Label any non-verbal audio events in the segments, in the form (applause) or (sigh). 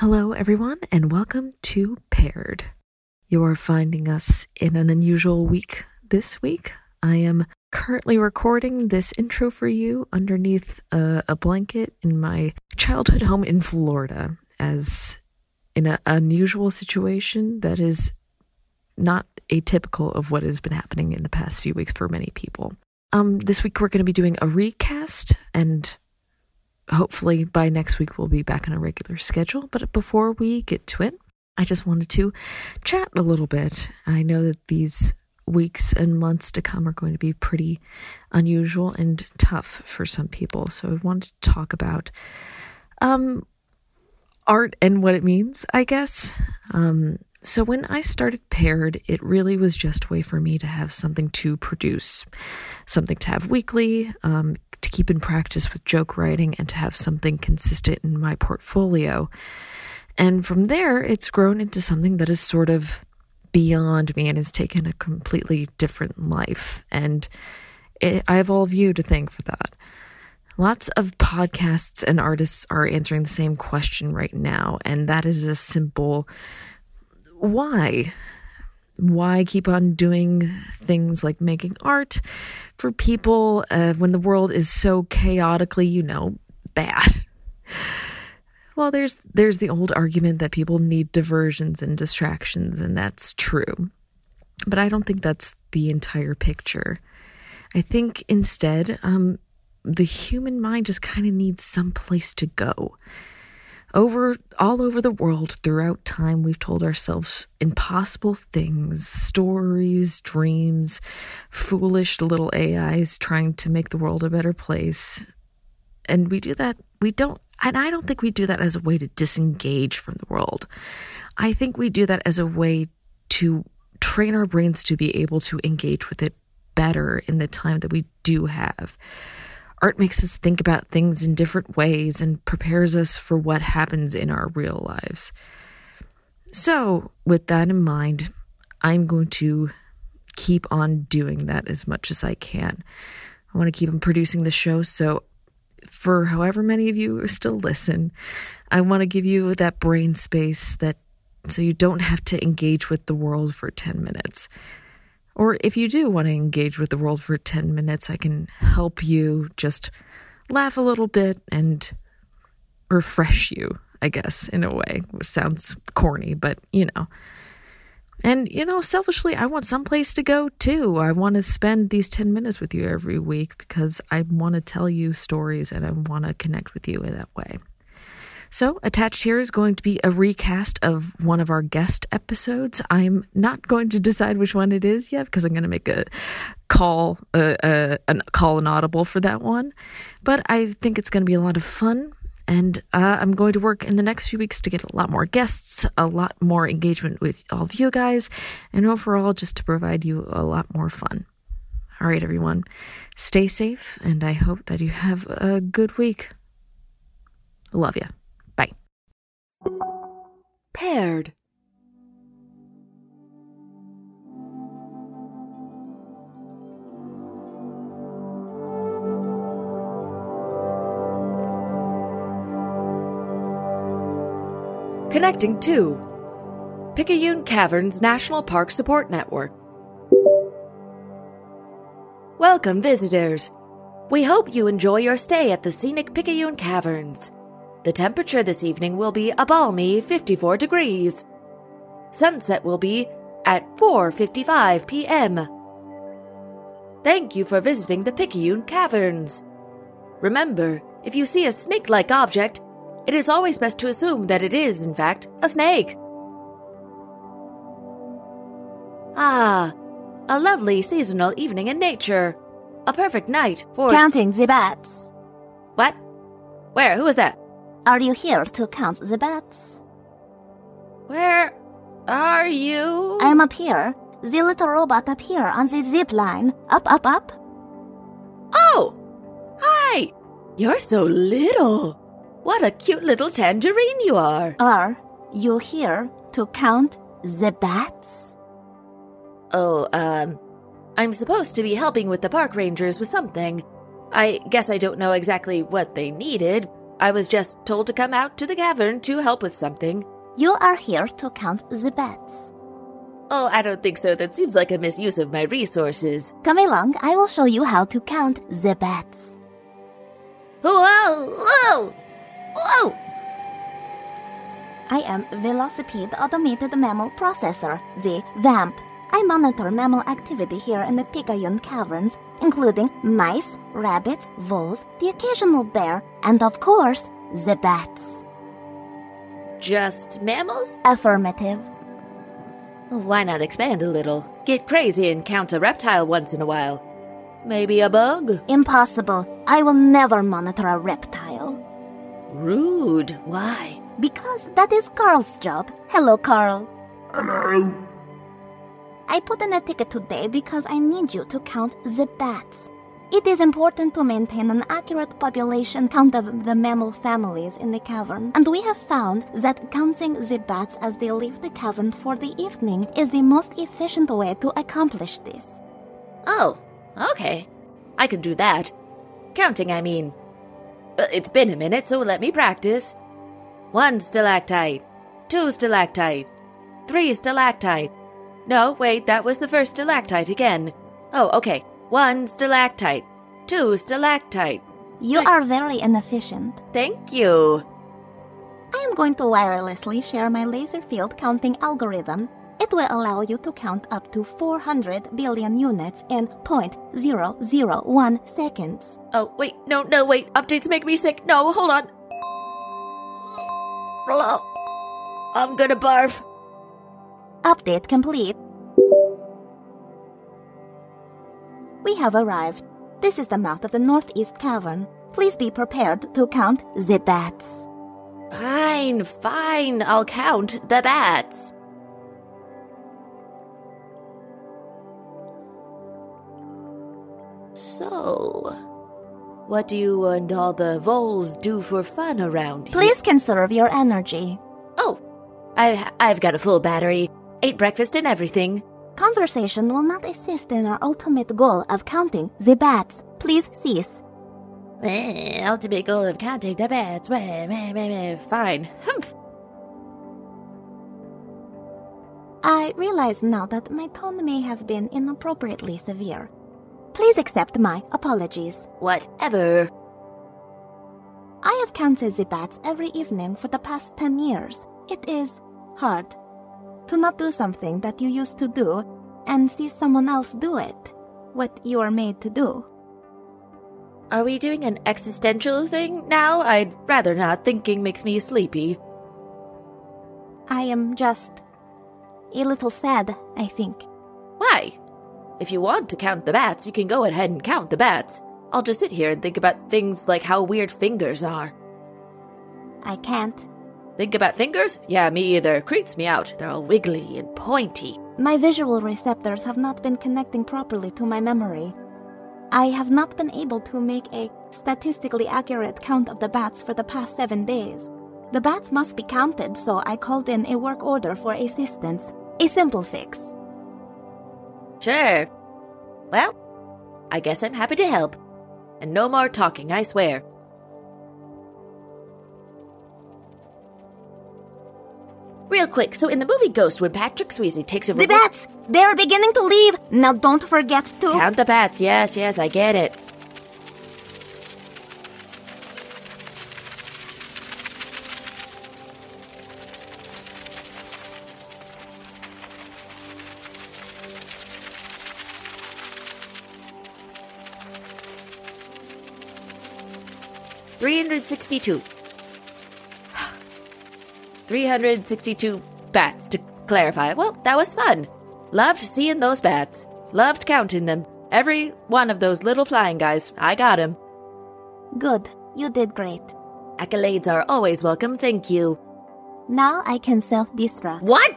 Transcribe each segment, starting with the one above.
Hello, everyone, and welcome to Paired. You are finding us in an unusual week this week. I am currently recording this intro for you underneath a, a blanket in my childhood home in Florida, as in an unusual situation that is not atypical of what has been happening in the past few weeks for many people. Um, this week we're going to be doing a recast and hopefully by next week we'll be back on a regular schedule. But before we get to it, I just wanted to chat a little bit. I know that these weeks and months to come are going to be pretty unusual and tough for some people. So I wanted to talk about um, art and what it means, I guess. Um, so when I started Paired, it really was just a way for me to have something to produce, something to have weekly, um, to keep in practice with joke writing and to have something consistent in my portfolio. And from there, it's grown into something that is sort of beyond me and has taken a completely different life. And it, I have all of you to thank for that. Lots of podcasts and artists are answering the same question right now, and that is a simple why? Why keep on doing things like making art for people uh, when the world is so chaotically, you know, bad? (laughs) Well, there's there's the old argument that people need diversions and distractions, and that's true. But I don't think that's the entire picture. I think instead, um, the human mind just kind of needs some place to go. Over all over the world throughout time we've told ourselves impossible things, stories, dreams, foolish little AIs trying to make the world a better place. And we do that we don't and I don't think we do that as a way to disengage from the world. I think we do that as a way to train our brains to be able to engage with it better in the time that we do have. Art makes us think about things in different ways and prepares us for what happens in our real lives. So, with that in mind, I'm going to keep on doing that as much as I can. I want to keep on producing the show, so for however many of you are still listen, I want to give you that brain space that so you don't have to engage with the world for 10 minutes. Or if you do want to engage with the world for 10 minutes, I can help you just laugh a little bit and refresh you, I guess, in a way. Which sounds corny, but you know. And, you know, selfishly, I want some place to go too. I want to spend these 10 minutes with you every week because I want to tell you stories and I want to connect with you in that way. So, attached here is going to be a recast of one of our guest episodes. I'm not going to decide which one it is yet because I'm going to make a call, uh, uh, a call an audible for that one. But I think it's going to be a lot of fun. And uh, I'm going to work in the next few weeks to get a lot more guests, a lot more engagement with all of you guys, and overall just to provide you a lot more fun. All right, everyone, stay safe, and I hope that you have a good week. Love you. Paired. Connecting to Picayune Caverns National Park Support Network. Welcome, visitors. We hope you enjoy your stay at the scenic Picayune Caverns. The temperature this evening will be a balmy 54 degrees. Sunset will be at 4:55 p.m. Thank you for visiting the Picayune Caverns. Remember, if you see a snake-like object, it is always best to assume that it is, in fact, a snake. Ah, a lovely seasonal evening in nature. A perfect night for counting the bats. What? Where? Who was that? Are you here to count the bats? Where are you? I'm up here. The little robot up here on the zip line. Up, up, up. Oh! Hi! You're so little. What a cute little tangerine you are. Are you here to count the bats? Oh, um, I'm supposed to be helping with the park rangers with something. I guess I don't know exactly what they needed, I was just told to come out to the cavern to help with something. You are here to count the bats. Oh, I don't think so. That seems like a misuse of my resources. Come along, I will show you how to count the bats. Whoa! Whoa! Whoa! I am Velocipede Automated Mammal Processor, the VAMP. I monitor mammal activity here in the Picayune Caverns, including mice, rabbits, voles, the occasional bear, and of course, the bats. Just mammals? Affirmative. Why not expand a little? Get crazy and count a reptile once in a while. Maybe a bug? Impossible. I will never monitor a reptile. Rude. Why? Because that is Carl's job. Hello, Carl. Hello. I put in a ticket today because I need you to count the bats. It is important to maintain an accurate population count of the mammal families in the cavern, and we have found that counting the bats as they leave the cavern for the evening is the most efficient way to accomplish this. Oh, okay. I can do that. Counting, I mean. Uh, It's been a minute, so let me practice. One stalactite. Two stalactite. Three stalactite. No, wait, that was the first stalactite again. Oh, okay. One stalactite. Two stalactite. You are very inefficient. Thank you. I am going to wirelessly share my laser field counting algorithm. It will allow you to count up to 400 billion units in 0.001 seconds. Oh, wait, no, no, wait. Updates make me sick. No, hold on. Hello. I'm gonna barf. Update complete. We have arrived. This is the mouth of the northeast cavern. Please be prepared to count the bats. Fine, fine. I'll count the bats. So, what do you and all the voles do for fun around here? Please conserve your energy. Oh, I, I've got a full battery. Ate breakfast and everything. Conversation will not assist in our ultimate goal of counting the bats. Please cease. Eh, ultimate goal of counting the bats. Fine. Humph. I realize now that my tone may have been inappropriately severe. Please accept my apologies. Whatever. I have counted the bats every evening for the past 10 years. It is hard to not do something that you used to do and see someone else do it, what you are made to do. Are we doing an existential thing now? I'd rather not. Thinking makes me sleepy. I am just a little sad, I think. Why? If you want to count the bats, you can go ahead and count the bats. I'll just sit here and think about things like how weird fingers are. I can't. Think about fingers? Yeah, me either. Creeps me out. They're all wiggly and pointy. My visual receptors have not been connecting properly to my memory. I have not been able to make a statistically accurate count of the bats for the past seven days. The bats must be counted, so I called in a work order for assistance. A simple fix. Sure. Well, I guess I'm happy to help. And no more talking, I swear. Real quick, so in the movie Ghost, when Patrick Swayze takes over. The bats! They are beginning to leave! Now don't forget to. Count the bats, yes, yes, I get it. Three hundred sixty-two. 362 bats, to clarify. Well, that was fun. Loved seeing those bats. Loved counting them. Every one of those little flying guys. I got 'em. Good. You did great. Accolades are always welcome, thank you. Now I can self destruct. What?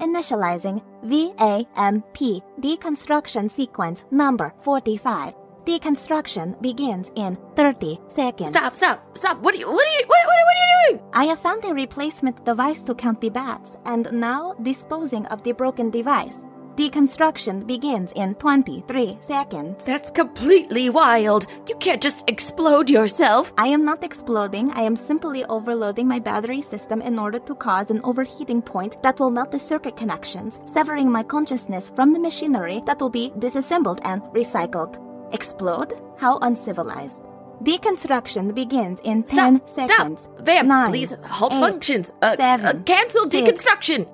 Initializing VAMP deconstruction sequence number 45. Deconstruction begins in 30 seconds. Stop, stop, stop. What are you, what are you, what, what, what are you doing? I have found a replacement device to count the bats and now disposing of the broken device. Deconstruction begins in 23 seconds. That's completely wild. You can't just explode yourself. I am not exploding. I am simply overloading my battery system in order to cause an overheating point that will melt the circuit connections, severing my consciousness from the machinery that will be disassembled and recycled. Explode? How uncivilized. Deconstruction begins in 10 stop, seconds. Stop. Vamp, Nine, please halt eight, functions. Uh, seven, uh, cancel six. deconstruction.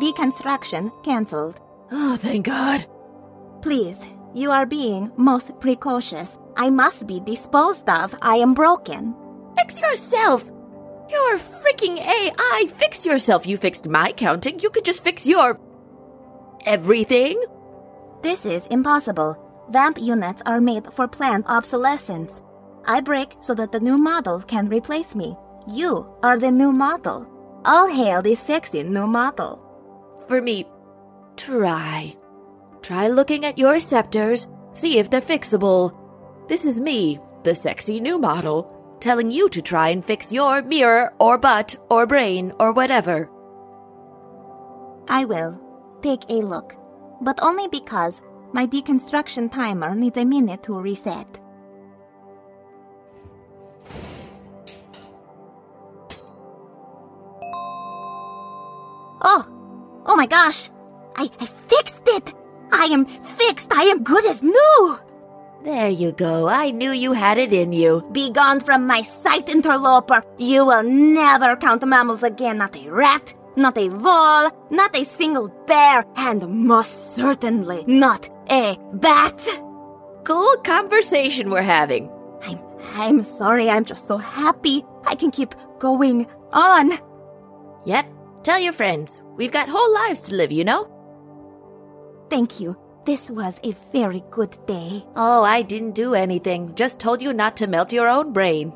Deconstruction cancelled. Oh, thank God. Please, you are being most precocious. I must be disposed of. I am broken. Fix yourself. You're freaking AI. Fix yourself. You fixed my counting. You could just fix your. everything? This is impossible. Vamp units are made for planned obsolescence. I break so that the new model can replace me. You are the new model. All hail the sexy new model. For me, try. Try looking at your scepters, see if they're fixable. This is me, the sexy new model, telling you to try and fix your mirror or butt or brain or whatever. I will. Take a look. But only because my deconstruction timer needs a minute to reset. Oh! Oh my gosh! I, I fixed it! I am fixed! I am good as new! There you go. I knew you had it in you. Be gone from my sight, interloper! You will never count mammals again, not a rat, not a vole, not a single bear, and most certainly not a bat! Cool conversation we're having. I'm, I'm sorry, I'm just so happy I can keep going on. Yep. Tell your friends. We've got whole lives to live, you know? Thank you. This was a very good day. Oh, I didn't do anything. Just told you not to melt your own brain.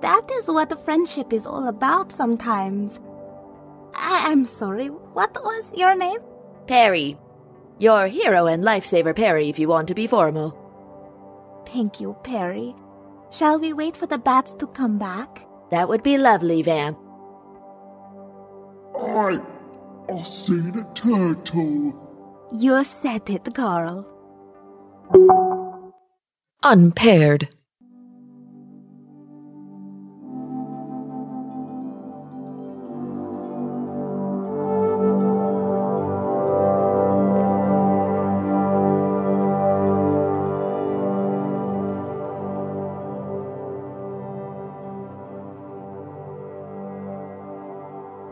That is what friendship is all about sometimes. I- I'm sorry, what was your name? Perry. Your hero and lifesaver Perry, if you want to be formal. Thank you, Perry. Shall we wait for the bats to come back? That would be lovely, Vamp. I. I seen a turtle. You said it, Carl. Unpaired.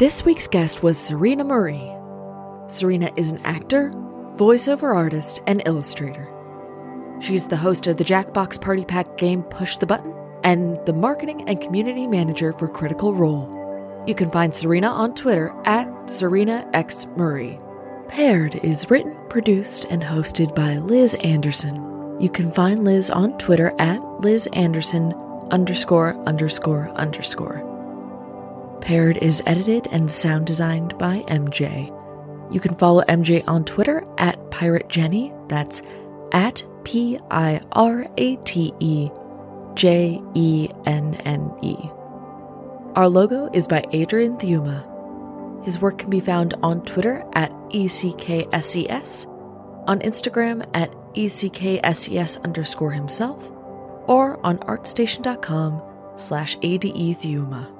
This week's guest was Serena Murray. Serena is an actor, voiceover artist, and illustrator. She's the host of the Jackbox Party Pack game Push the Button and the marketing and community manager for Critical Role. You can find Serena on Twitter at Serena X Murray. Paired is written, produced, and hosted by Liz Anderson. You can find Liz on Twitter at Liz Anderson underscore underscore underscore. Paired is edited and sound designed by MJ. You can follow MJ on Twitter at Pirate Jenny. That's at P I R A T E J E N N E. Our logo is by Adrian Thuma. His work can be found on Twitter at ECKSES, on Instagram at ECKSES underscore himself, or on artstation.com slash ADE Thuma.